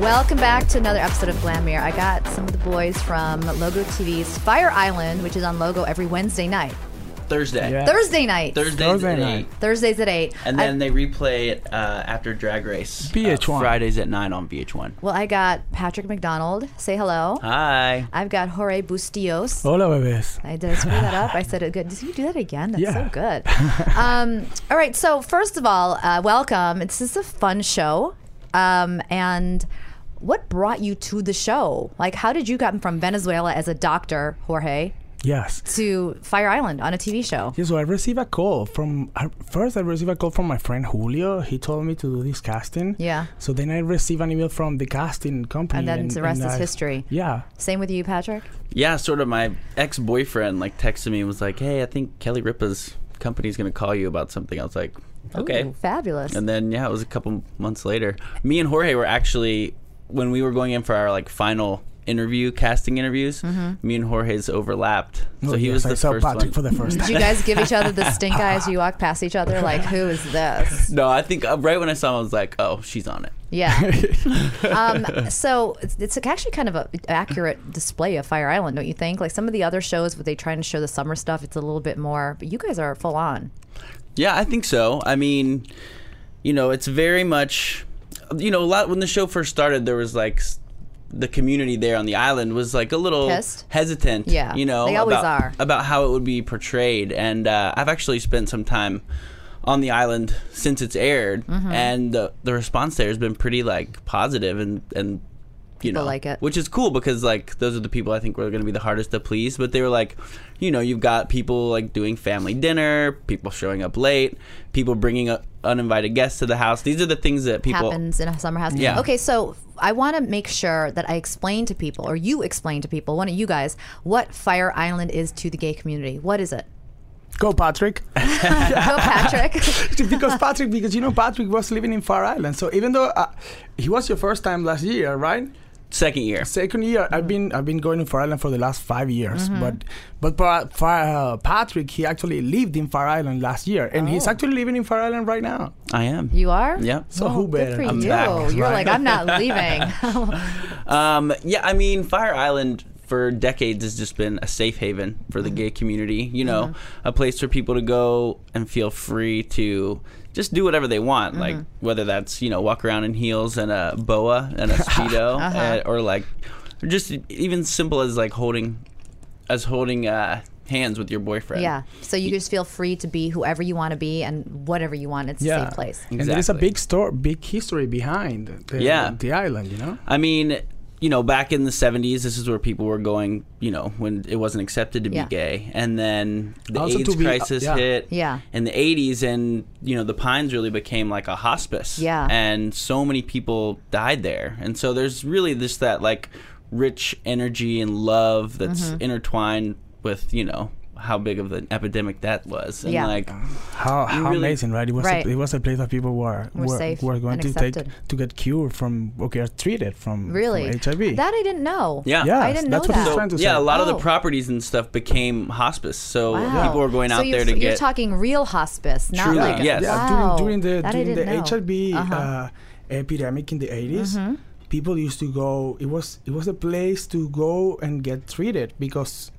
Welcome back to another episode of GLAMMIR. I got some of the boys from Logo TV's Fire Island, which is on Logo every Wednesday night. Thursday. Yeah. Thursday night. Thursdays Thursday at night. eight, Thursdays at 8. and I- then they replay it uh, after Drag Race. uh, VH1. Fridays at nine on VH1. well, I got Patrick McDonald. Say hello. Hi. I've got Jorge Bustillos. Hola, bebés. I did I screw that up. I said it good. Did you do that again? That's Yeah. so good. um, all right. So first of all, uh, welcome. It's just a fun show. Um, and what brought you to the show? Like, how did you come from Venezuela as a doctor, Jorge, Yes. to Fire Island on a TV show? Yeah, so I received a call from first. I received a call from my friend Julio. He told me to do this casting. Yeah. So then I received an email from the casting company. And then the rest is I- history. Yeah. Same with you, Patrick. Yeah, sort of. My ex boyfriend like texted me and was like, "Hey, I think Kelly Ripa's company's gonna call you about something." I was like, "Okay." Ooh, fabulous. And then yeah, it was a couple months later. Me and Jorge were actually when we were going in for our like final interview casting interviews. Me and Jorge's overlapped, so Oh, he yes, was I the saw first Patrick one. for the first Did you guys give each other the stink eye as you walk past each other? Like, who is this? no, I think uh, right when I saw him, I was like, "Oh, she's on it." Yeah. um, so it's, it's actually kind of a accurate display of Fire Island, don't you think? Like some of the other shows, where they try and show the summer stuff, it's a little bit more. But you guys are full on. Yeah, I think so. I mean, you know, it's very much, you know, a lot when the show first started, there was like the community there on the island was like a little Pissed? hesitant. Yeah, you know, they always about, are. about how it would be portrayed. And uh, I've actually spent some time on the island since it's aired, Mm-hmm. and the the response there has been pretty like positive and and. You People know, like it. which is cool because like those are the people I think were going to be the hardest to please. But they were like, you know, you've got people like doing family dinner, people showing up late, people bringing up uninvited guests to the house. These are the things that people happens in a summer house. Yeah. Okay, so I want to make sure that I explain to people, or you explain to people, one of you guys, what Fire Island is to the gay community. What is it? Go, Patrick. Go, Patrick. because Patrick, because you know Patrick was living in Far Island. So even though uh, he was your first time last year, right? Second year. Second year, I've been I've been going to Far Island for the last five years. But but Pa- Far, uh, Patrick, he actually lived in Far Island last year, and he's actually living in Far Island right now. I am. You are? Yeah. So who Good better? for I'm you. back, You're right? like, I'm not leaving. Um, yeah, I mean, Fire Island for decades has just been a safe haven for the gay community. You know, a place for people to go and feel free to just do whatever they want. Like whether that's you know walk around in heels and a boa and a speedo, uh, or like just even simple as like holding as holding uh, hands with your boyfriend. yeah. So you just feel free to be whoever you want to be and whatever you want. It's a safe place. And there is a big store, big history behind the, Yeah. the island. You know. I mean, you know, back in the 70s, this is where people were going, you know, when it wasn't accepted to be Yeah. gay. And then the Also AIDS to be- uh, crisis yeah. hit Yeah. in the 80s, and, you know, the Pines really became like a hospice. Yeah. And so many people died there. And so there's really just that, like, rich energy and love that's Mm-hmm. intertwined with, you know, how big of an epidemic that was. And, Yeah. like, How, how really- amazing, right? It was Right. A, it was a place that people were Were safe were going and to take to get cured from okay, are treated from, Really? from HIV. That I didn't know. yeah. yeah, I didn't know that's what that. he's So, trying to yeah, say. a lot of the Oh. properties and stuff became hospice. So Wow. people were going so out you're, there to get you're talking real hospice, not Truly, like yes. Yeah, wow. during, during the That during the know. HIV Uh-huh. Mm-hmm. uh, epidemic in the 80s, people used to go. It was it was a place to go and get treated because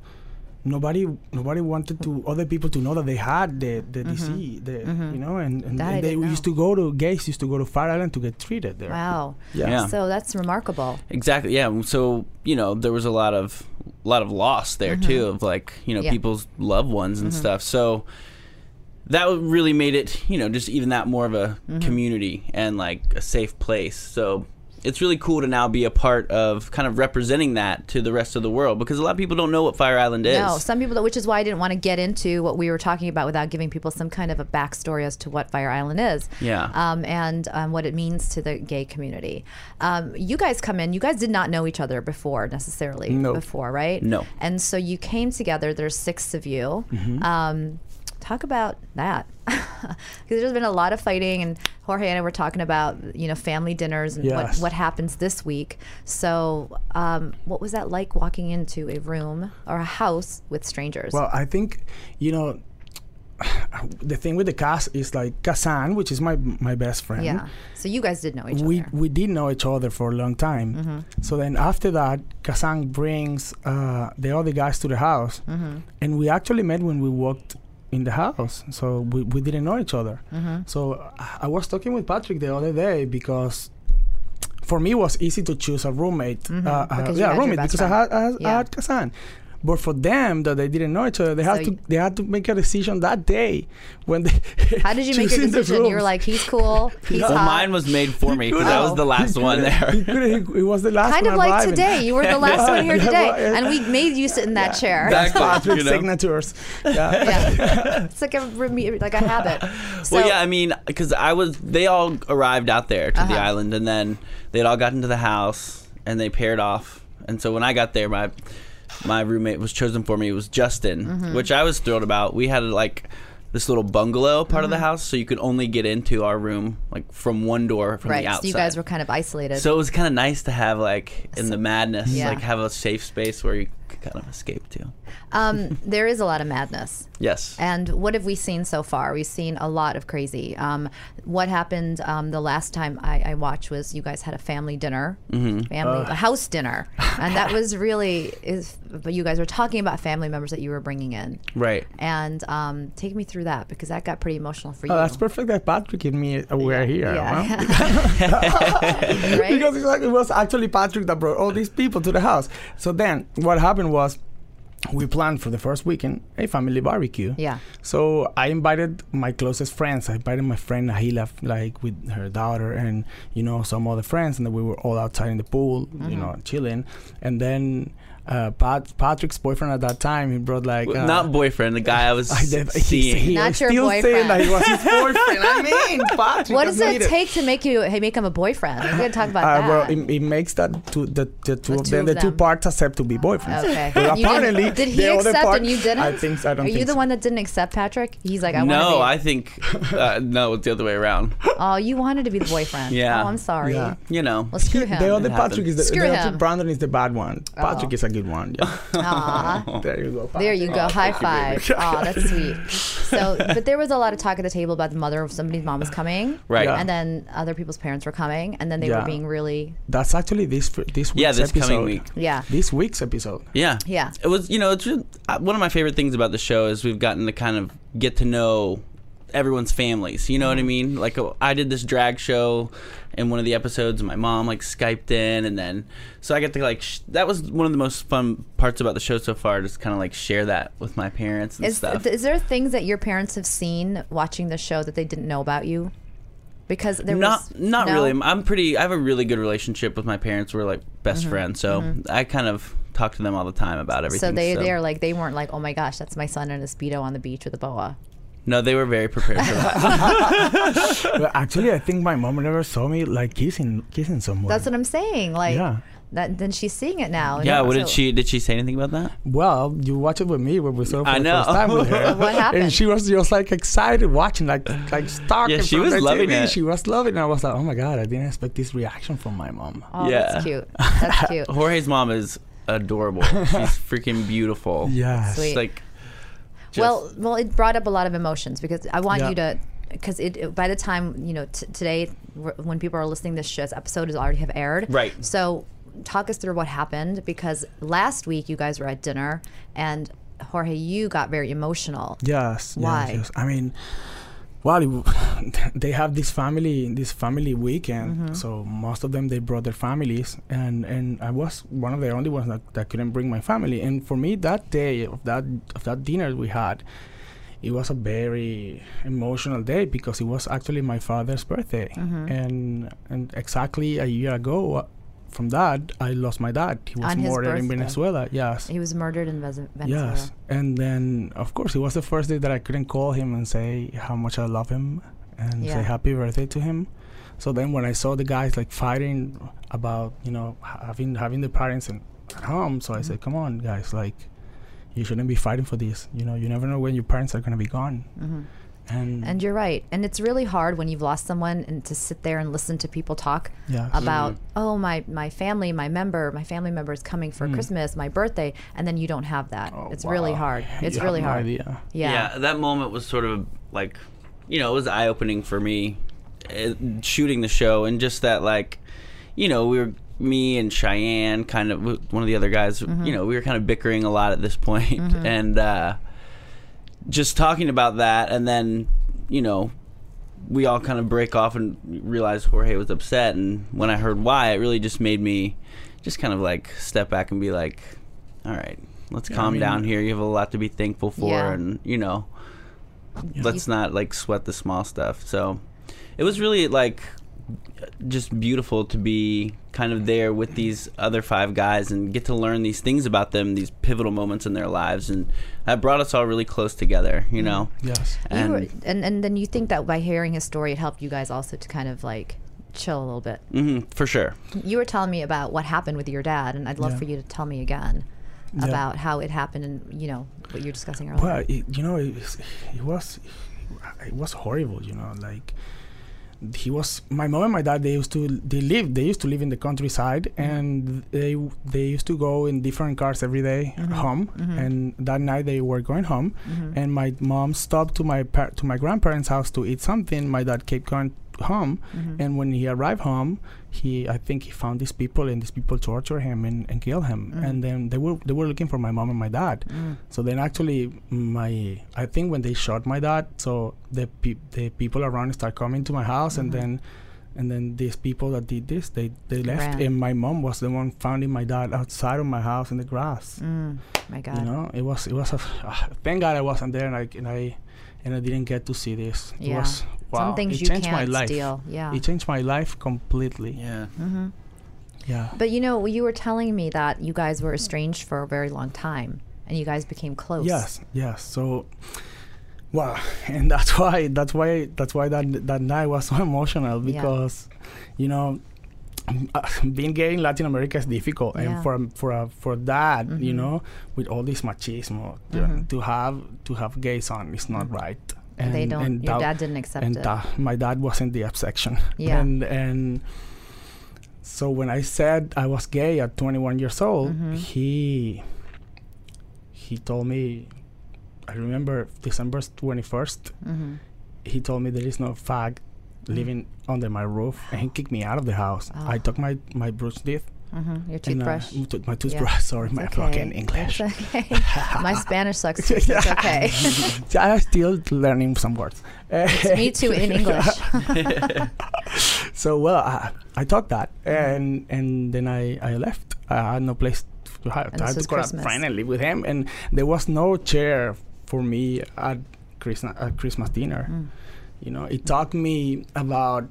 nobody nobody wanted to other people to know that they had the the disease, the, you know, and, and, Mm-hmm. That I and they didn't used to go to gays used to go to Fire Island to get treated there. Wow. Yeah. Yeah. So that's remarkable. Exactly. Yeah. So you know, there was a lot of a lot of loss there too of like you know Mm-hmm. Yeah. Mm-hmm. people's loved ones and stuff. So that really made it you know just even that more of a Mm-hmm. community and like a safe place. So it's really cool to now be a part of kind of representing that to the rest of the world because a lot of people don't know what Fire Island is. No, some people, which is why I didn't want to get into what we were talking about without giving people some kind of a backstory as to what Fire Island is. Yeah. Um, and um, what it means to the gay community. Um, you guys come in, you guys did not know each other before necessarily. No. Before, right? No. And so you came together, there's six of you. Mm-hmm. Talk about that. Because there's been a lot of fighting, and Jorge and I were talking about you know family dinners and what, Yes. what happens this week. So, um, what was that like walking into a room or a house with strangers? Well, I think you know the thing with the cast is like Khasan, which is my my best friend. yeah. So you guys did know each we other. we did know each other for a long time. Mm-hmm. So then after that, Khasan brings uh, the other guys to the house, Mm-hmm. and we actually met when we walked in the house. So we, we didn't know each other. Mm-hmm. So I was talking with Patrick the other day because. For me, it was easy to choose a roommate. Uh, uh, Mm-hmm. Because you yeah, roommate because I had, I had, Yeah. I had Khasan. But for them, that they didn't know each other, they had to they had to make a decision that day when they. How did you make your choosing the decision? You were like, he's cool, he's well, hot. mine was made for me because I was the last one there. He couldn't- he- he was the last kind one of like arriving. today. You were the last one here Yeah, today, well, yeah. and we made you sit in that chair. Exactly. Patrick you know? signatures. Yeah. Yeah. it's like a reme- like a habit. So, well, yeah, I mean, because I was, they all arrived out there to the Uh-huh. island, and then they'd all gotten to the house, and they paired off. And so when I got there, my my roommate was chosen for me. It was Justin, Mm-hmm. which I was thrilled about. We had like this little bungalow part of the Mm-hmm. house, so you could only get into our room like from one door from right. the outside. So you guys were kind of isolated. So it was kind of nice to have like in the madness, Yeah. like have a safe space where you kind of escape to. um, there is a lot of madness. Yes. And what have we seen so far? We've seen a lot of crazy. Um, what happened um, the last time I, I watched was you guys had a family dinner, Mm-hmm. family a house dinner, and that was really is. But you guys were talking about family members that you were bringing in, right. and um, take me through that because that got pretty emotional for you. Oh, that's perfect that Patrick and me uh, were here. huh? Yeah. right? because it was actually Patrick that brought all these people to the house. So then what happened was we planned for the first weekend a family barbecue. Yeah. So I invited my closest friends. I invited my friend Nahila, like with her daughter, and you know some other friends, and then we were all outside in the pool, you Mm-hmm. know, chilling. And then uh, Pat, Patrick's boyfriend at that time, he brought like uh, Not boyfriend, the guy I was I did, he, seeing. he Not was your still saying that he was his boyfriend. boyfriend. I mean, Patrick. what does it take to make you hey, make him a boyfriend? We're gonna talk about Uh, that. well, it, it makes that two, the, the two The of two them, of the two parts accept to be boyfriends. Okay. But You didn't- apparently, did he the other accept part, and you didn't? I think I don't Are think you the so. one that didn't accept Patrick? He's like, I want no, to be. No i think uh, no, it's the other way around. oh, you wanted to be the boyfriend. Yeah. Oh, I'm sorry. Yeah. You know. Well, screw him. the other Patrick is the, Screw the him. other Brandon is the bad one. Patrick is a good one. Yeah. Aw. there you go. There you go. Patrick. High five. Oh, that's sweet. So, but there was a lot of talk at the table about the mother of somebody's mom was coming, Right. Yeah. And then other people's parents were coming, and then they were being really, That's actually this this week's Yeah, this episode. coming week. yeah, This week's episode. Yeah. Yeah. It was, you know, it's really, uh, one of my favorite things about the show is we've gotten to kind of get to know everyone's families. You know what I mean? Like uh, I did this drag show in one of the episodes. My mom like Skyped in, and then so I get to like sh- that was one of the most fun parts about the show so far. Just kind of like share that with my parents and Is, stuff. is there things that your parents have seen watching the show that they didn't know about you? Because there not was not no? really. I'm pretty. I have a really good relationship with my parents. We're like best Mm-hmm. friends, so I kind of talk to them all the time about everything. So they they're like they weren't like, oh my gosh, that's my son in a speedo on the beach with a boa. No, they were very prepared for that. Well, actually, I think my mom never saw me like kissing kissing someone. That's what I'm saying. Like Yeah. that. Then she's seeing it now. yeah. What did she? Did she say anything about that? Well, you watch it with me when we saw it for I the know. first time with her. What happened? And she was just like excited watching, like like stalking. Yeah, she was loving TV. it. She was loving it. I was like, oh my god, I didn't expect this reaction from my mom. Oh, Yeah. that's cute. That's cute. Jorge's mom is adorable. She's freaking beautiful. Yeah. Sweet. It's like. Just- well, well, it brought up a lot of emotions because I want Yeah. you to, because it, it- by the time you know t- today, when people are listening, this show's episode is already have aired. Right. So, talk us through what happened because last week you guys were at dinner and Jorge, you got very emotional. Yes. Why? Yes, yes. I mean, well, they have this family, this family weekend. Mm-hmm. So most of them they brought their families, and and I was one of the only ones that, that couldn't bring my family. And for me, that day of that of that dinner we had, it was a very emotional day because it was actually my father's birthday, Mm-hmm. and and exactly a year ago. From that, I lost my dad. He was On murdered in. Venezuela. Yes. He was murdered in Venezuela. Yes, and then of course it was the first day that I couldn't call him and say how much I love him and Yeah. say happy birthday to him. So then when I saw the guys like fighting about you know having having the parents in, at home, so I mm-hmm. said, come on guys, like you shouldn't be fighting for this. You know, you never know when your parents are gonna be gone. Mm-hmm. And, And you're right. And it's really hard when you've lost someone and to sit there and listen to people talk Yes. about, oh, my, my family, my member, my family member is coming for Christmas, my birthday, and then you don't have that. Oh, it's really hard. It's You have really no hard. idea. Yeah. that moment was sort of like, you know, it was eye opening for me uh, shooting the show and just that like, you know, we were me and Cheyenne, kind of one of the other guys. You know, we were kind of bickering a lot at this point, and uh, just talking about that, and then you know. We all kind of break off and realize Jorge was upset, and when I heard why, it really just made me just kind of like step back and be like, "All right, let's I calm mean- down here. You have a lot to be thankful for, Yeah. and you know, let's not like sweat the small stuff. So it was really like just beautiful to be kind of there with these other five guys and get to learn these things about them, these pivotal moments in their lives, and that brought us all really close together. You know, Yes. You and were, and, and then you think that by hearing his story, it helped you guys also to kind of like chill a little bit. mhm, for sure. You were telling me about what happened with your dad, and I'd love Yeah. for you to tell me again Yeah. about how it happened and, you know, what you're discussing earlier. Well, it, you know, it, it was it was horrible. You know, like he was my mom and my dad. They used to they lived they used to live in the countryside, mm-hmm. and they they used to go in different cars every day mm-hmm. home. Mm-hmm. And that night they were going home, and my mom stopped to my par- to my grandparents' house to eat something. My dad kept going home, and when he arrived home, he I think he found these people, and these people torture him and, and kill him. Mm. And then they were they were looking for my mom and my dad. Mm. So then actually my I think when they shot my dad, so the pe- the people around start coming to my house, and mm-hmm. then and then these people that did this, they they left, Ran. and my mom was the one finding my dad outside of my house in the grass. Mm, my God. You know, it was it was a ah, thank God I wasn't there, and I and I and I didn't get to see this. It Yeah. was wow. Some things it you changed can't my life. steal. Yeah. It changed my life completely. Yeah. Yeah. But you know, you were telling me that you guys were estranged for a very long time, and you guys became close. Yes, yes. So, Wow, and that's why that's why that's why that that night was so emotional Yeah. because, you know, uh, being gay in Latin America is difficult, Yeah. and for for a, for that, you Mhm. know, with all this machismo, to- Mhm. to have to have gays on is not right. And they don't. your that- dad didn't accept and it. that, my dad was in the exception. Yeah. And and so when I said I was gay at 21 years old, Mhm. he he told me. I remember December 21st. hmm He told me there is no fag living under my roof, and he kicked me out of the house. Oh. I took my my brush teeth. Hmm Your and, uh, toothbrush. m- took my toothbrush. Sorry, my It's broken okay. English. It's okay. My Spanish sucks too. so It's okay. I'm still learning some words. It's Me too in English. so well, I, I talked that, and and then I, I left. I had no place to hide. And I had to go out Christmas. friend live with him, and there was no chair for me at Christmas at Christmas dinner. Mm. You know, it took me about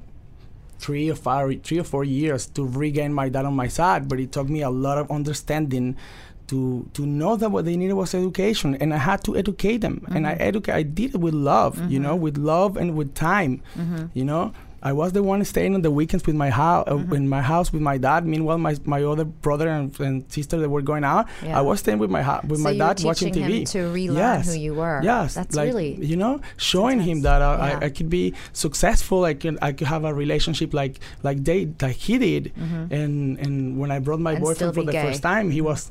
three or five, three or four years to regain my dad on my side, but it took me a lot of understanding to to know that what they needed was education, and I had to educate them, and I educate. I did it with love, you know, with love and with time. Mm-hmm. You know, I was the one staying on the weekends with my house, uh, Mm-hmm. in my house with my dad. Meanwhile, my my other brother and, and sister they were going out. Yeah. I was staying with my ha- with so my dad watching TV. him to relearn Yes. who you were. Yes, That's like, really. you know showing him that uh, Yeah. I, I could be successful. I can I could have a relationship like like they like he did. Mhm. And and when I brought my And boyfriend for the gay. first time, he was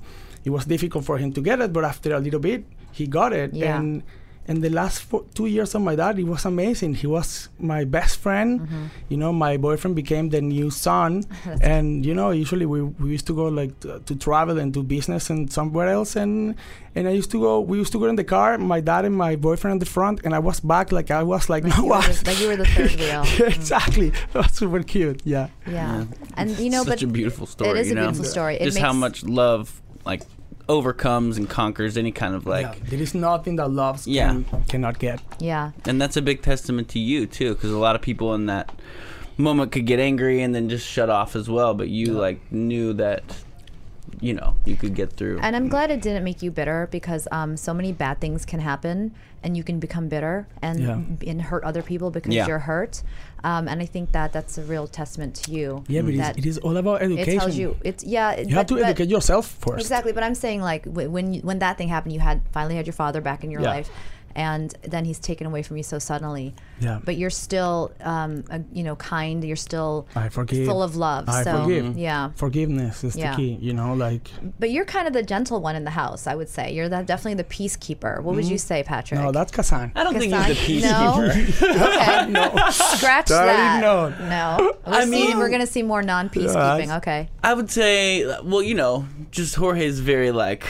it was difficult for him to get it, but after a little bit, he got it. Yeah. And and the last four, two years of my dad, it was amazing. He was my best friend. Mm-hmm. You know, my boyfriend became the new son, and you know, usually we, we used to go like to, to travel and do business and somewhere else, and and I used to go. We used to go in the car, my dad and my boyfriend in the front, and I was back like I was like, Like no, you were what? the- like you were the third wheel. Yeah, exactly. That was super cute. Yeah. Yeah. And you know, Such but a beautiful story. is you a know? beautiful story. It Just how much love like overcomes and conquers any kind of like. yeah. There is nothing that loves Yeah. can, cannot get. yeah. And that's a big testament to you too, because a lot of people in that moment could get angry and then just shut off as well. But you like knew that, you know, you could get through. And I'm glad it didn't make you bitter because um, so many bad things can happen and you can become bitter and Yeah. and hurt other people because Yeah. you're hurt. Um, and I think that that's a real testament to you. Yeah, but it's, it is all about education. it tells you it's yeah. it- You have to but- educate yourself first. Exactly, but I'm saying like when you, when that thing happened, you had finally had your father back in your Yeah. life, and then he's taken away from you so suddenly. Yeah. But you're still, um, a, you know, kind. You're still I forgive. full of love. I so forgive. yeah. Forgiveness is Yeah. the key. You know, like But you're kind of the gentle one in the house. I would say you're that definitely the peacekeeper. What would you say, Patrick? Mm-hmm. no, that's Khasan. I don't think he's the peacekeeper. No. okay. no. Scratch that. not. No. We'll I see- mean- we're gonna see more non-peacekeeping. Yes. Okay. I would say, well, you know, just Jorge's very like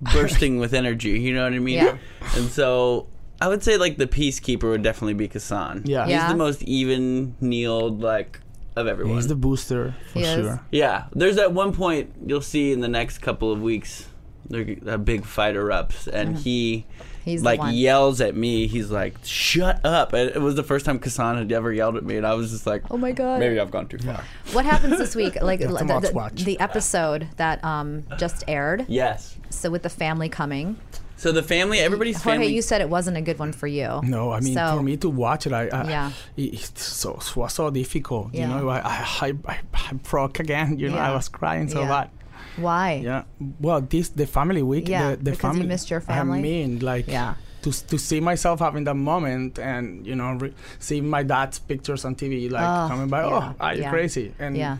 bursting with energy. You know what I mean? Yeah. And so I would say like the peacekeeper would definitely be Khasan. Yeah. He's Yeah. the most even kneeled like of everyone. He's the booster for He is. sure. yeah. There's at one point you'll see in the next couple of weeks. There, a big fight erupts, and he. He's the like one. yells at me. He's like, "Shut up!" And it was the first time Khasan had ever yelled at me, and I was just like, Oh my god. Maybe I've gone too far." What happens this week? Like have the, the, watch. the episode that um, just aired. Yes. So with the family coming. So the family, everybody's Jorge, family. you said it wasn't a good one for you. No, I mean So- for me to watch it, I, I Yeah. it, it's so it was so difficult. Yeah. You know, I I, I, I, I broke again. You know, Yeah. I was crying so Yeah. bad. Why? Yeah. Well, this the family week. Yeah, the, the because you family. missed your family? I mean, like. Yeah. To, to see myself having that moment and you know re- see my dad's pictures on TV like Oh, coming by yeah, oh are you yeah. crazy and Yeah.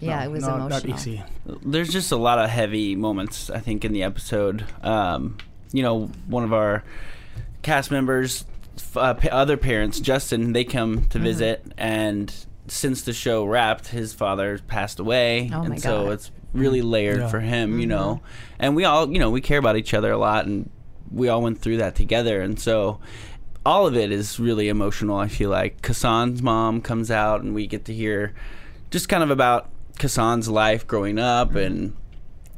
Yeah, no, it was not emotional. that easy there's just a lot of heavy moments I think in the episode. Um, you know, one of our cast members, uh, pa- other parents, Justin, they come Mm-hmm. to visit, and since the show wrapped, his father passed away, Oh my and so God. it's really mm. layered Yeah. for him. You know, Mm-hmm. and we all, you know, we care about each other a lot, and we all went through that together, and so. All of it is really emotional. I feel like Khasan's mom comes out, and we get to hear just kind of about Khasan's life growing up mm-hmm. and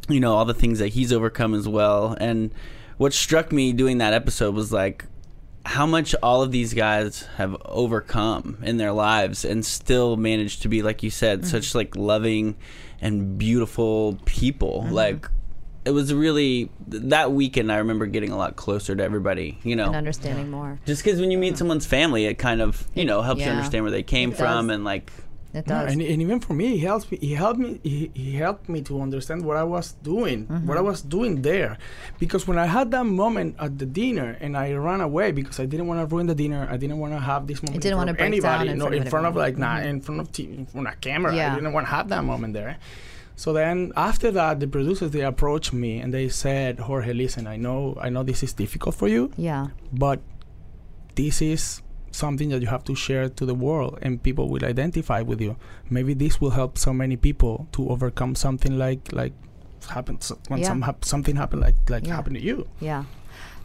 you know all the things that he's overcome as well and what struck me doing that episode was like how much all of these guys have overcome in their lives and still managed to be like you said such mm-hmm. like loving and beautiful people. Mm-hmm. Like it was really that weekend i remember getting a lot closer to everybody you know? And understanding more. just because when you meet someone's family it kind of you know helps you understand where they came It from does. and like It No, does. and, and even for me, he helped me. He helped me. He, he helped me to understand what I was doing, what I Mm-hmm. was doing there, because when I had that moment at the dinner and I ran away because I didn't want to ruin the dinner. I didn't want to have this moment. I didn't front of break down anybody. in no, front of in front of everyone. like nah, in front of TV, in front of camera. Yeah. I didn't want to have that moment there. So then after that, the producers they approached me and they said, Jorge, listen, I know, I know this is difficult for you, yeah. but this is something that you have to share to the world and people will identify with you maybe this will help so many people to overcome something like like happened when Yeah. some hap- something happened like like Yeah. happened to you Yeah.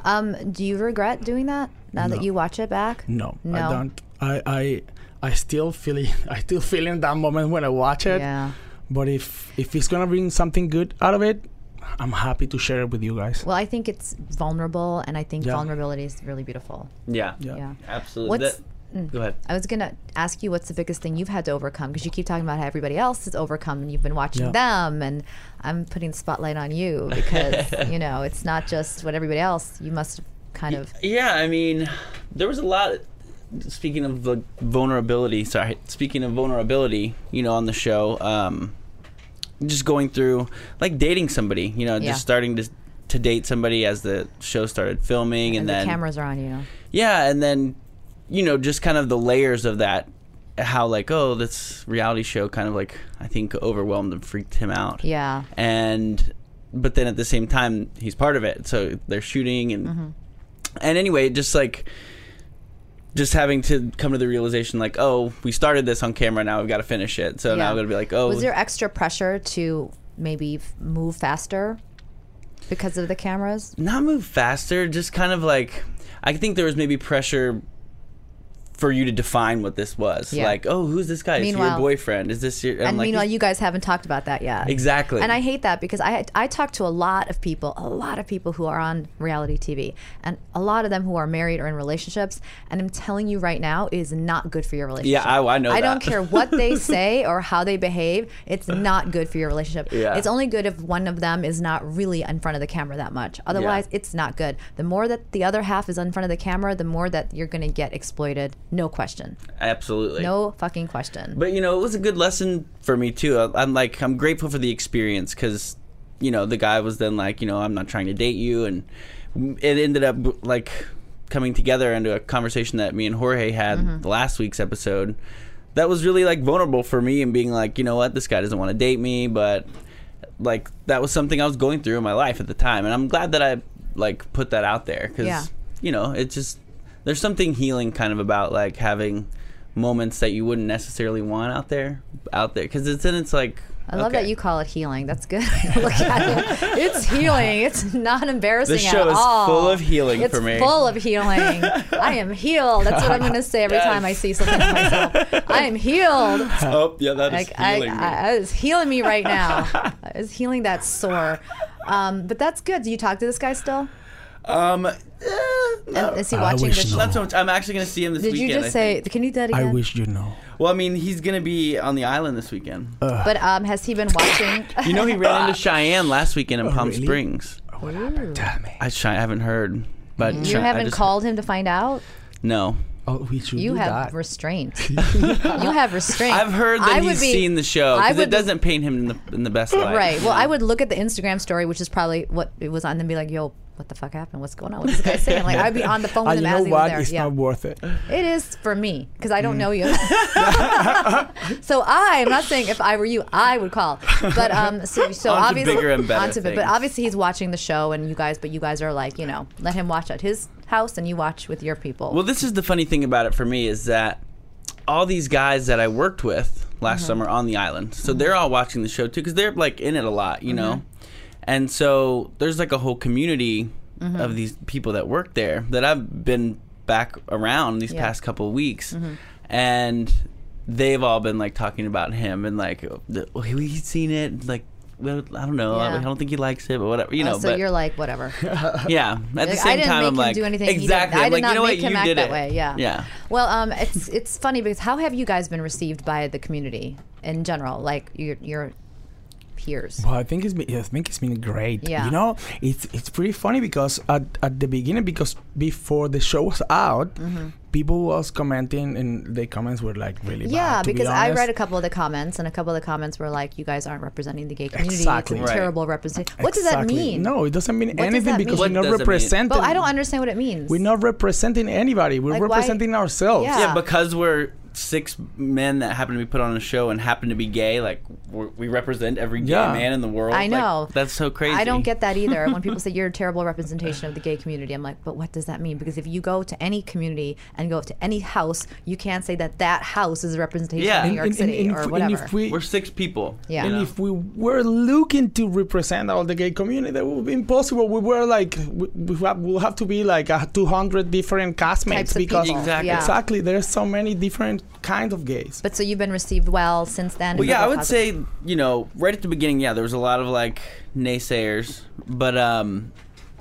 Um, do you regret doing that now that you watch it back? no, No. i don't i i i still feel it i still feel in that moment when i watch it Yeah. but if if it's gonna bring something good out of it i'm happy to share it with you guys Well, I think it's vulnerable, and I think Yeah. vulnerability is really beautiful. yeah yeah, Yeah. absolutely What's- That- go ahead I was gonna ask you what's the biggest thing you've had to overcome because you keep talking about how everybody else has overcome, and you've been watching Yeah. them, and I'm putting the spotlight on you because you know it's not just what everybody else. You must have kind of Yeah, I mean, there was a lot. Speaking of the vulnerability, sorry. Speaking of vulnerability, you know, on the show, um, just going through like dating somebody. You know, Yeah. just starting to to date somebody as the show started filming, and, and the then cameras are on you. yeah, and then you know, just kind of the layers of that. How like oh, this reality show kind of like I think overwhelmed and freaked him out Yeah. and but then at the same time he's part of it so they're shooting and Mm-hmm. and anyway, just like just having to come to the realization like, oh, we started this on camera, now we've got to finish it. So now Yeah. I'm gonna be like, oh, Was there extra pressure to maybe f- move faster because of the cameras? not move faster, just kind of like I think there was maybe pressure for you to define what this was. Yeah. Like, oh, who's this guy? Is he your boyfriend? Is this your? I'm and like, meanwhile, you guys haven't talked about that yet. Exactly. And I hate that because I I talk to a lot of people, a lot of people who are on reality TV, and a lot of them who are married or in relationships. And I'm telling you right now, it is not good for your relationship. Yeah, I- I know I don't care what they say or how they behave. It's not good for your relationship. Yeah. It's only good if one of them is not really in front of the camera that much. Otherwise, it's not good. The more that the other half is in front of the camera, the more that you're going to get exploited. No question. absolutely. No fucking question. But you know, it was a good lesson for me too. I'm like, I'm grateful for the experience because, you know, the guy was then like, you know, I'm not trying to date you, and it ended up like coming together into a conversation that me and Jorge had Mm-hmm. the last week's episode. That was really like vulnerable for me and being like, you know what, this guy doesn't want to date me, but like that was something I was going through in my life at the time, and I'm glad that I like put that out there because Yeah. you know, it just there's something healing kind of about like having moments that you wouldn't necessarily want out there out there because it's then it's like I love that you call it healing. That's good. Look at it. It's healing. It's not embarrassing This show at is all. full of healing it's for me. full of healing. I am healed. That's what I'm going to say every time I see something of myself. I am healed. oh yeah that is Like I, healing me. I, I was healing me right now. It's healing that sore. Um, but that's good. Do you talk to this guy still? Um eh, no. Is he I watching the wish show? not. not so. I'm actually gonna see him this weekend. Did you weekend. just I say? think. Can you do that I again? wish you know. Well, I mean, he's gonna be on the island this weekend. But um, has he been watching? you know, he ran into Cheyenne last weekend in Palm really? Springs. What happened? Tell me. I, Chi- I haven't heard, but you Chi- I haven't just- called him to find out. No, Oh, we should You do have that. restraint. you have restraint. I've heard that I would he's be- seen the show I because would it doesn't paint him in the in the best light. Right. Well, know? I would look at the Instagram story, which is probably what it was on, and be like, "Yo, what the fuck happened? What's going on? What's this guy saying?" Like, I'd be on the phone with you him know as he what? was there. It's yeah. not worth it. It is for me because I don't Mm. know you. so I am not saying if I were you, I would call. But um, so, so obviously, bigger and better onto bi- but obviously he's watching the show, and you guys, but you guys are like, you know, let him watch at his house, and you watch with your people. Well, this is the funny thing about it for me is that all these guys that I worked with last Mm-hmm. summer on the island, so they're all watching the show too because they're like in it a lot, you know. And so there's like a whole community Mm-hmm. of these people that work there that I've been back around these Yeah. past couple of weeks, Mm-hmm. and they've all been like talking about him and like the, well, he's seen it like. Well, I don't know. I don't think he likes it, but whatever. You Oh, know, so but you're like, whatever. yeah. At the Like, same I didn't time, make I'm him like, do anything. exactly. I I'm did like, not you know make what? him you act did that it. way. Yeah. Yeah. Well, um, it's it's funny because how have you guys been received by the community in general, like your your peers? Well, I think it's been, I think it's been great. Yeah. You know, it's it's pretty funny because at, at the beginning, because before the show was out, Mm-hmm. people was commenting and the comments were like really Yeah, bad. to be because I read a couple of the comments, and a couple of the comments were like, "You guys aren't representing the gay community. Exactly. It's a Right. terrible representation." What does that mean? No, it doesn't mean does anything that because mean? we're not does it mean? representing. But I don't understand what it means. We're not representing anybody. We're Like, why- representing ourselves. Yeah. Yeah, because we're six men that happen to be put on a show and happen to be gay, like we're, we represent every gay Yeah. man in the world. I Like, know. that's so crazy. I don't get that either. When people say you're a terrible representation of the gay community, I'm like, but what does that mean? Because if you go to any community and go to any house, you can't say that that house is a representation Yeah. of New And- York And- City and or if- and whatever. if we- We're six people. Yeah. you And know? if we were looking to represent all the gay community, that would be impossible. We were like, we, we have, we'll have to be like a 200 different castmates because people. Exactly. Yeah. exactly there's so many different kinds of gays. But so you've been received well since then. Well, yeah, I would positive. say you know right at the beginning, yeah, there was a lot of like naysayers, but um,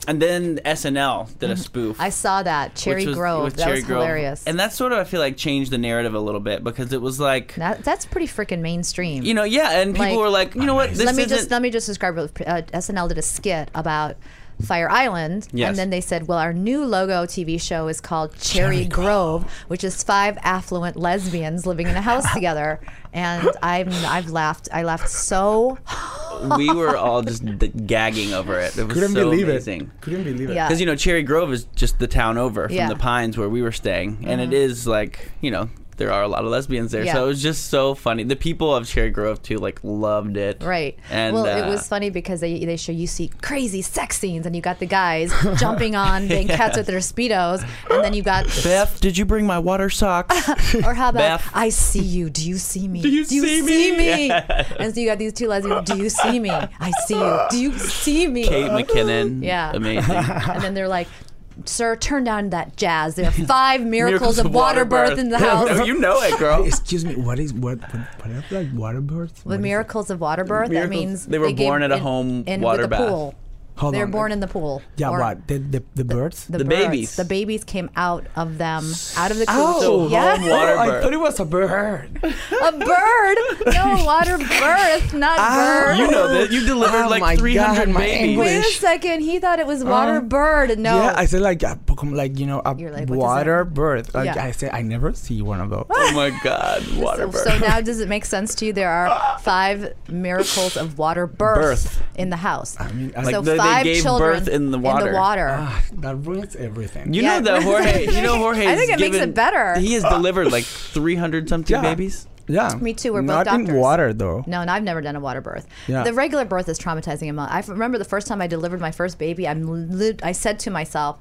and then SNL did a spoof. Mm-hmm. I saw that Cherry which was- Grove. with That Cherry was Grove. hilarious. and that sort of I feel like changed the narrative a little bit because it was like that, that's pretty freaking mainstream. you know yeah, and people Like- were like, you know what, this let me isn't. just let me just describe what uh, SNL did a skit about Fire Island, Yes. and then they said, "Well, our new logo TV show is called Cherry, Cherry Grove, which is five affluent lesbians living in a house together." And I'm I've laughed. I laughed so. we were all just d- gagging over it. It was Couldn't so believe amazing. it. Couldn't believe it. Yeah. Because you know Cherry Grove is just the town over from Yeah. the Pines where we were staying, and it mm-hmm. is like you know there are a lot of lesbians there. Yeah. So it was just so funny. The people of Cherry Grove too, like loved it. Right. And well, uh, it was funny because they, they show you see crazy sex scenes, and you got the guys jumping on being cats with their speedos, and then you got Beth, did you bring my water socks? or how about Beth. I see you? Do you see me? Do you see me?" me? Yes. And so you got these two lesbians. Do you see me? I see you. Do you see me? Kate McKinnon. Yeah. Amazing. And then they're like. Sir, turn down that jazz. There are five miracles, of water birth in the house. No, you know it, girl. Excuse me. What is what? What, what are like water birds? The miracles of water birth. That means They were gave born at a in- home in water with a pool. Hold They're on. born in the pool. Yeah, Or what? The the, the birds? The birds. babies. The babies came out of them, out of the Oh, coochie. yeah. home water I thought it was a bird. a bird. No, water birth, not ah, bird. You know that you delivered Oh like 300 God, my babies. Wait a second. He thought it was water uh, bird. No. Yeah, I said like a, like you know a You're like, what water that- bird. Like Yeah. I said, I never see one of those. Oh my God, water so, birth. so now does it make sense to you? There are five miracles of water birth, Birth. in the house. I mean, I- so Like the- they five gave children birth in the water. Ah, that ruins everything. you Yeah. know that Jorge. You know Jorge. I think has it makes it better. He has delivered like 300 something Yeah. babies. yeah, Me too, we're both not in water though. No, and I've never done a water birth. Yeah. The regular birth is traumatizing. I remember the first time I delivered my first baby. I'm li- I said to myself,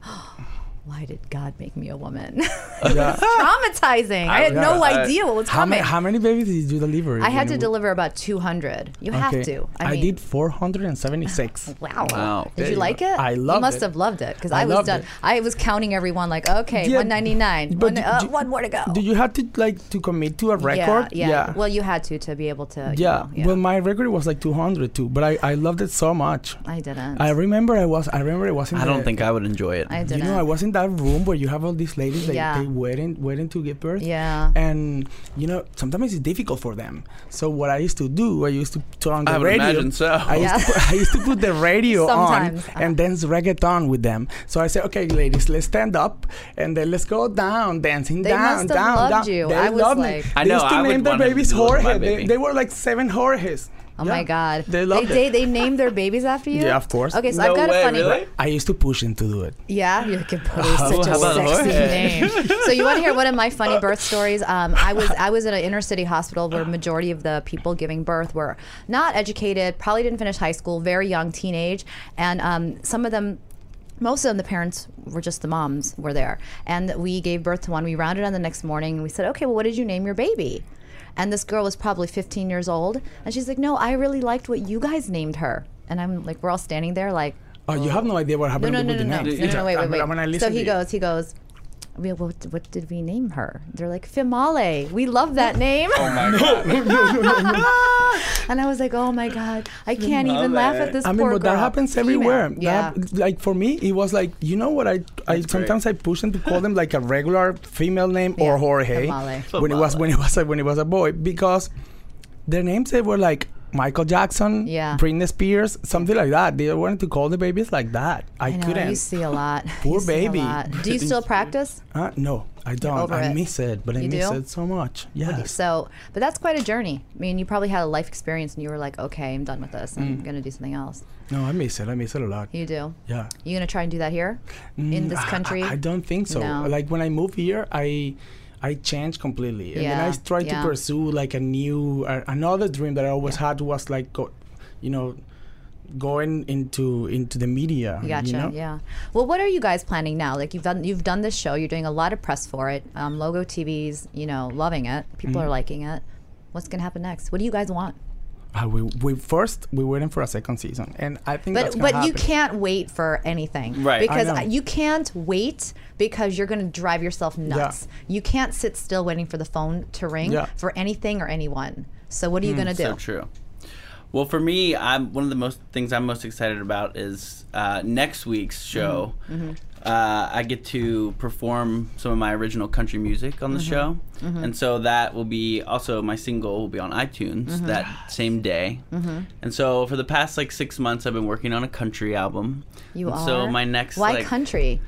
"Why did God make me a woman?" Yeah. traumatizing. I had no Yeah. idea what was How coming. many how many babies did you deliver? I had to deliver about 200. You have to. I, I, mean, did 476. Wow. Wow. Did There you you like it? I loved it. You must it. have loved it because I I, was done. it. I was counting everyone like, okay, Yeah, 199. but One, do- uh, do- one more to go. Do you have to like to commit to a record? Yeah, yeah. Well, you had to to be able to. you yeah. know, yeah. Well, my record was like 200 too, but I, I loved it so much. I didn't. I remember I was I remember I was in I don't the- think I would enjoy it. I You didn't. know, I was in that room where you have all these ladies like Yeah. they waiting waiting to give birth. Yeah. And you know, sometimes it's difficult for them. So what I used to do, I used to turn on the I would radio. imagine so. I, Yeah. used to put, I used to put the radio on uh. and dance reggaeton with them. So I said, okay, ladies, let's stand up and then let's go down, dancing They down, must have down, loved down. you. They I was loved like- me. I know, used to I name their wanna babies do it with my Jorge. baby. They, they were like seven Jorges. Oh Yeah. my God! They loved they, it. they named their babies after you. Yeah, of course. Okay, so No I've got way, a funny. really? I used to push him to do it. Yeah, you're like, "But it's Oh, such a sexy Jorge? name. so you want to hear one of my funny birth stories? Um, I was I was in an inner city hospital where majority of the people giving birth were not educated, probably didn't finish high school, very young, teenage, and um, some of them. Most of them, the parents were just the moms were there, and we gave birth to one. We rounded on the next morning, and we said, "Okay, well, what did you name your baby?" And this girl was probably 15 years old, and she's like, "No, I really liked what you guys named her." And I'm like, we're all standing there, like, Oh, you have no idea what happened no, no, with no, the no, no, no, no, wait, wait, wait. So he goes, he goes, "We- what, what did we name her? They're like, Fimale. We love that name. Oh my God. and I was like, oh my God, I can't even laugh at this I mean, poor but that girl." happens Female. everywhere. Yeah. That- like for me, it was like you know what I I That's sometimes I push them to call them like a regular female name Yeah, or Jorge Famale. when it was when it was a, when it was a boy because their names they were like Michael Jackson, Yeah. Britney Spears, something like that. They wanted to call the babies like that. I, I know, couldn't. you see a lot. Poor You baby. lot. Do you still practice? Uh, no, I don't. I miss it, but I miss do? it so much. Yes. So, but that's quite a journey. I mean, you probably had a life experience and you were like, okay, I'm done with this. Mm. I'm going to do something else. No, I miss it. I miss it a lot. You do. Yeah. You going to try and do that here in Mm, this country? I, I don't think so. No. Like when I moved here, I I changed completely, and then I tried yeah. to pursue like a new uh, another dream that I always had was like go, you know, going into into the media. Gotcha. You know? Yeah. Well, what are you guys planning now? Like you've done you've done this show. You're doing a lot of press for it. Um, Logo TV's you know loving it. People Mm-hmm. are liking it. What's gonna happen next? What do you guys want? Uh, we we first we waiting for a second season, and I think that's But gonna but you can't wait for anything, Right. Because know. you can't wait because you're gonna drive yourself nuts. You can't sit still waiting for the phone to ring Yeah. for anything or anyone. So what are you gonna do? So true. Well, for me, I'm one of the most things I'm most excited about is uh, next week's show. Mm-hmm. Uh, I get to perform some of my original country music on the Mm-hmm. show, and so that will be also my single will be on iTunes Mm-hmm. that same day. And so for the past like six months, I've been working on a country album. You And are. So my next Why like, country?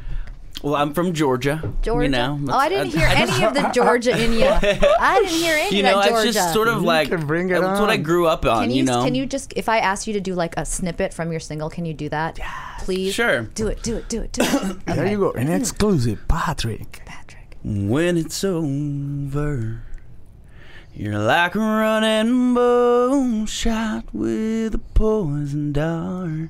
Well, I'm from Georgia. Georgia. You know, oh, I didn't hear any of the Georgia in you. I didn't hear any You of know, that Georgia. it's just sort of like can bring it it's what I grew up on. Can you, know, can you just if I asked you to do like a snippet from your single, can you do that? Yeah. Please. Sure. Do it. Do it. Do it. Do it. There you go, an mm. exclusive, Patrick. Patrick. When it's over, you're like a running bow shot with a poison dart.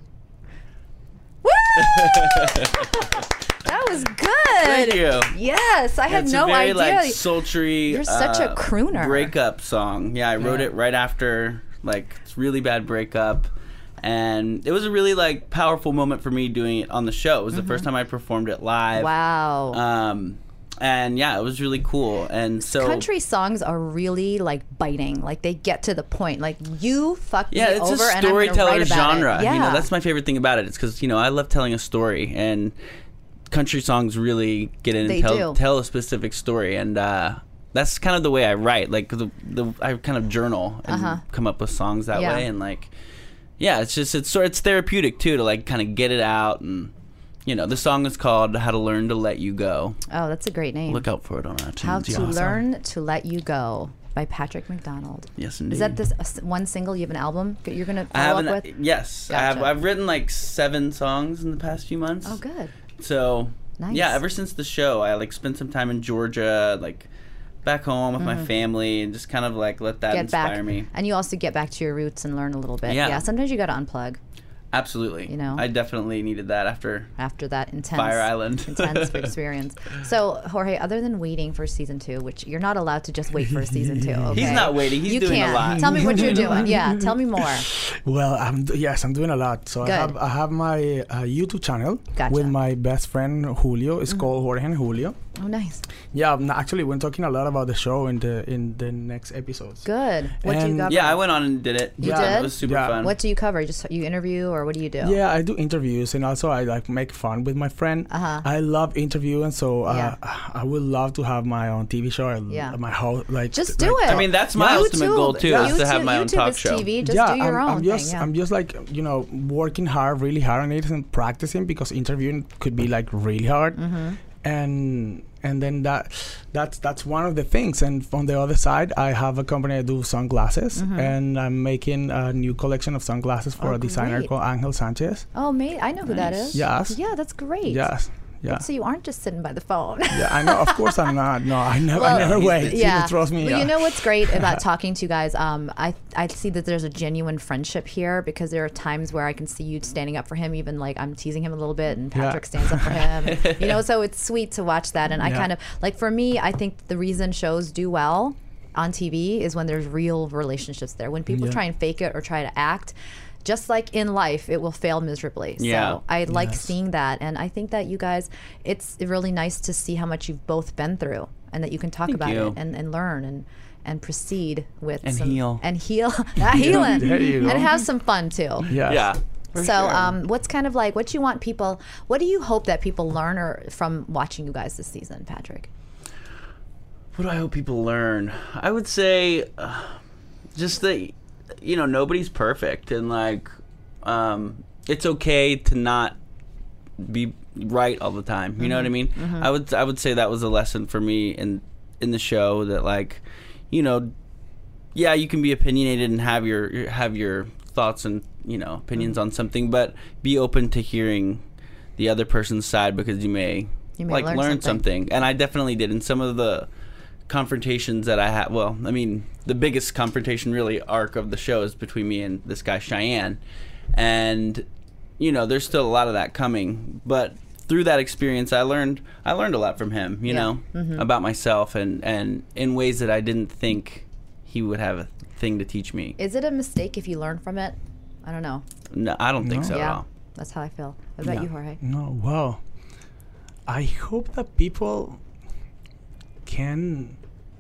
That was good. Thank you. Yes, I had it's no a very, idea. like sultry. You're such a uh, crooner. Breakup song. Yeah, I wrote Yeah. it right after like it's really bad breakup, and it was a really like powerful moment for me doing it on the show. It was the first Mm-hmm. time I performed it live. wow. Um, and yeah, it was really cool. And so Country songs are really like biting. Like they get to the point. Like you fucked Yeah, me it's over a and I'm storyteller genre. It. Yeah. You know, that's my favorite thing about it. It's because you know I love telling a story, and country songs really get in and tell tell a specific story, and uh, that's kind of the way I write. Like the, the I kind of journal and come up with songs that Uh-huh. Yeah. way, and like yeah, it's just it's sort it's therapeutic too to like kind of get it out and. You know, the song is called "How to Learn to Let You Go." oh, that's a great name. Look out for it on iTunes. How to Yeah. learn to let you go by Patrick McDonald. Yes, indeed. Is that this uh, one single? You have an album that you're gonna I follow have up an, with? yes, I have. I've written like seven songs in the past few months. Oh, good. So Nice. yeah, ever since the show, I like spent some time in Georgia, like back home with my family, and just kind of like let that Mm-hmm. Get inspire back, me. and you also get back to your roots and learn a little bit. Yeah. sometimes you got to unplug Absolutely, You know? I definitely needed that after. after that intense Fire Island. intense experience. So Jorge, other than waiting for season two, which you're not allowed to just wait for season two. Okay? He's not waiting, he's you doing a can't. lot. Tell me what you're doing. Yeah, tell me more. Well, I'm yes, I'm doing a lot. So Good. I have I have my uh, YouTube channel Gotcha. Mm-hmm. with my best friend Julio. It's called Jorge and Julio. Oh, nice. Yeah, actually we're talking a lot about the show in the in the next episodes. Good. What do you And- cover? Yeah, I went on and did it. You yeah, did? It was super Yeah. fun. What do you cover? Just you interview or what do you do? Yeah, I do interviews and also I like make fun with my friend. Uh-huh. I love interviewing, so uh, Yeah. I would love to have my own TV show. I- Yeah. my whole like Just like, do it. I mean, that's my ultimate goal too, YouTube, is to have my own YouTube talk is show. TV. Just yeah, do your I'm, own I'm just thing. Yeah. I'm just like you know working hard, really hard on it and practicing because interviewing could be like really hard, Mm-hmm. and and then that that's that's one of the things. And on the other side, I have a company I do sunglasses, and I'm making a new collection of sunglasses for Mm-hmm. Oh, a designer great. called Angel Sanchez. oh, mate, I know who that Nice. is. Yes. Yeah, that's great. Yes. Yeah. So you aren't just sitting by the phone. yeah, I know. Of course, I'm not. No, I never, Well, I never wait. yeah. You trust me. Well, yeah. you know what's great about talking to you guys? Um, I I see that there's a genuine friendship here because there are times where I can see you standing up for him, even like I'm teasing him a little bit, and Yeah. Patrick stands up for him. and, you know, so it's sweet to watch that. And I kind of like for me, I think the reason shows do well on TV is when there's real relationships there. When people Yeah. try and fake it or try to act. Just like in life, it will fail miserably. Yeah. So I like Yes. seeing that, and I think that you guys, it's really nice to see how much you've both been through, and that you can talk Thank about you. it and, and learn and and proceed with And some, heal. and heal that healing There you go. and have some fun too. Yes. Yeah. So, sure. um, what's kind of like what do you want people? What do you hope that people learn or from watching you guys this season, Patrick? What do I hope people learn? I would say uh, just that you know nobody's perfect and like um, it's okay to not be right all the time. You know what I mm-hmm. mean? Mm-hmm. I would I would say that was a lesson for me in in the show that like you know yeah you can be opinionated and have your have your thoughts and you know opinions mm-hmm. on something but be open to hearing the other person's side because you may, You may like learn learn, something. something. and I definitely did in some of the confrontations that I had well I mean the biggest confrontation really arc of the show is between me and this guy Cheyenne and you know there's still a lot of that coming but through that experience I learned I learned a lot from him you Yeah. know Mm-hmm. about myself and and in ways that I didn't think he would have a thing to teach me Is it a mistake if you learn from it? I don't know. no I don't think No. so at yeah, all that's how I feel. What about Yeah. you, Jorge? No, well, I hope that people can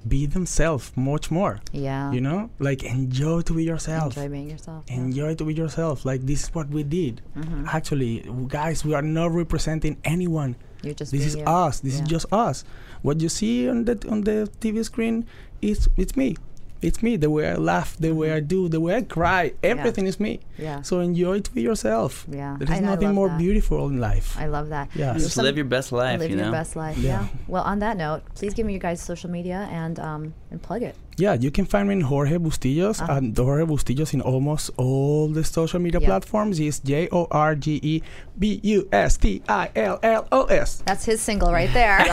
be themselves much more. Yeah, You know, like enjoy to be yourself. enjoy being yourself. yeah. Enjoy to be yourself. Like this is what we did. Mm-hmm. Actually, guys, we are not representing anyone. You're just This is us. This Yeah. is just us. What you see on the on the TV screen is it's me. It's me. The way I laugh, the way I do, the way I cry, everything is me. Mm-hmm. Yeah. So enjoy it with yourself. Yeah. There is I is know, I nothing more that. beautiful in life. I love that. Yeah. Just some- live your best life live you know your best life. Yeah. Yeah. Well, on that note, please give me your guys' social media and um, and plug it. Yeah, you can find me in Jorge Bustillos and Jorge Bustillos in almost all the social media Uh-huh. Yeah. platforms. It's J O R G E B U S T I L L O S. That's his single right there.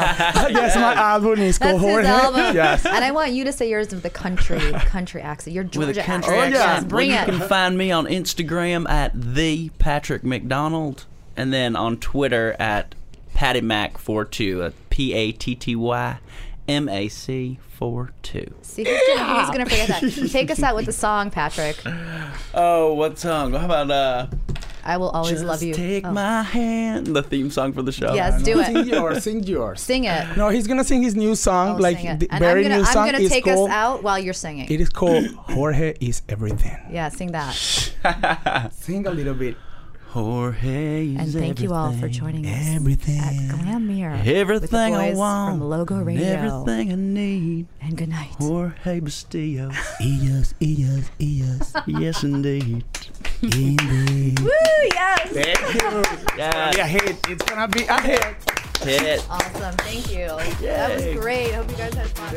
Yes, my album is That's called his Jorge. album. Yes. And I want you to say yours with the country country accent. Your with Georgia a country accent. Oh, yeah. accent. Bring well, it. You can find me on Instagram at the Patrick McDonald, and then on Twitter at Patty Mac 42 at P A T T Y M A C 42. See, who's gonna, who's gonna forget that? Take us out with the song, Patrick. Oh, what song? How about uh? I will always Just love you. Take Oh. my hand. The theme song for the show. Yes, do it. Sing yours. Sing yours. Sing it. No, he's gonna sing his new song, Oh, like sing it. the And very I'm gonna, new song. I'm gonna take called, us out while you're singing. It is called Jorge is everything. yeah, sing that. Sing a little bit. Jorge. And thank you all for joining us Everything. at GLAMMIR. with the Everything I want. from Logo and Radio. Everything I need. And good night. Jorge Bustillo. Ellos, ellos, ellos. yes, indeed. Indeed. Woo, yes. Thank you. Yeah. Be a hit. It's gonna be a hit. Hit. Awesome. Thank you. That was great. Hope you guys had fun.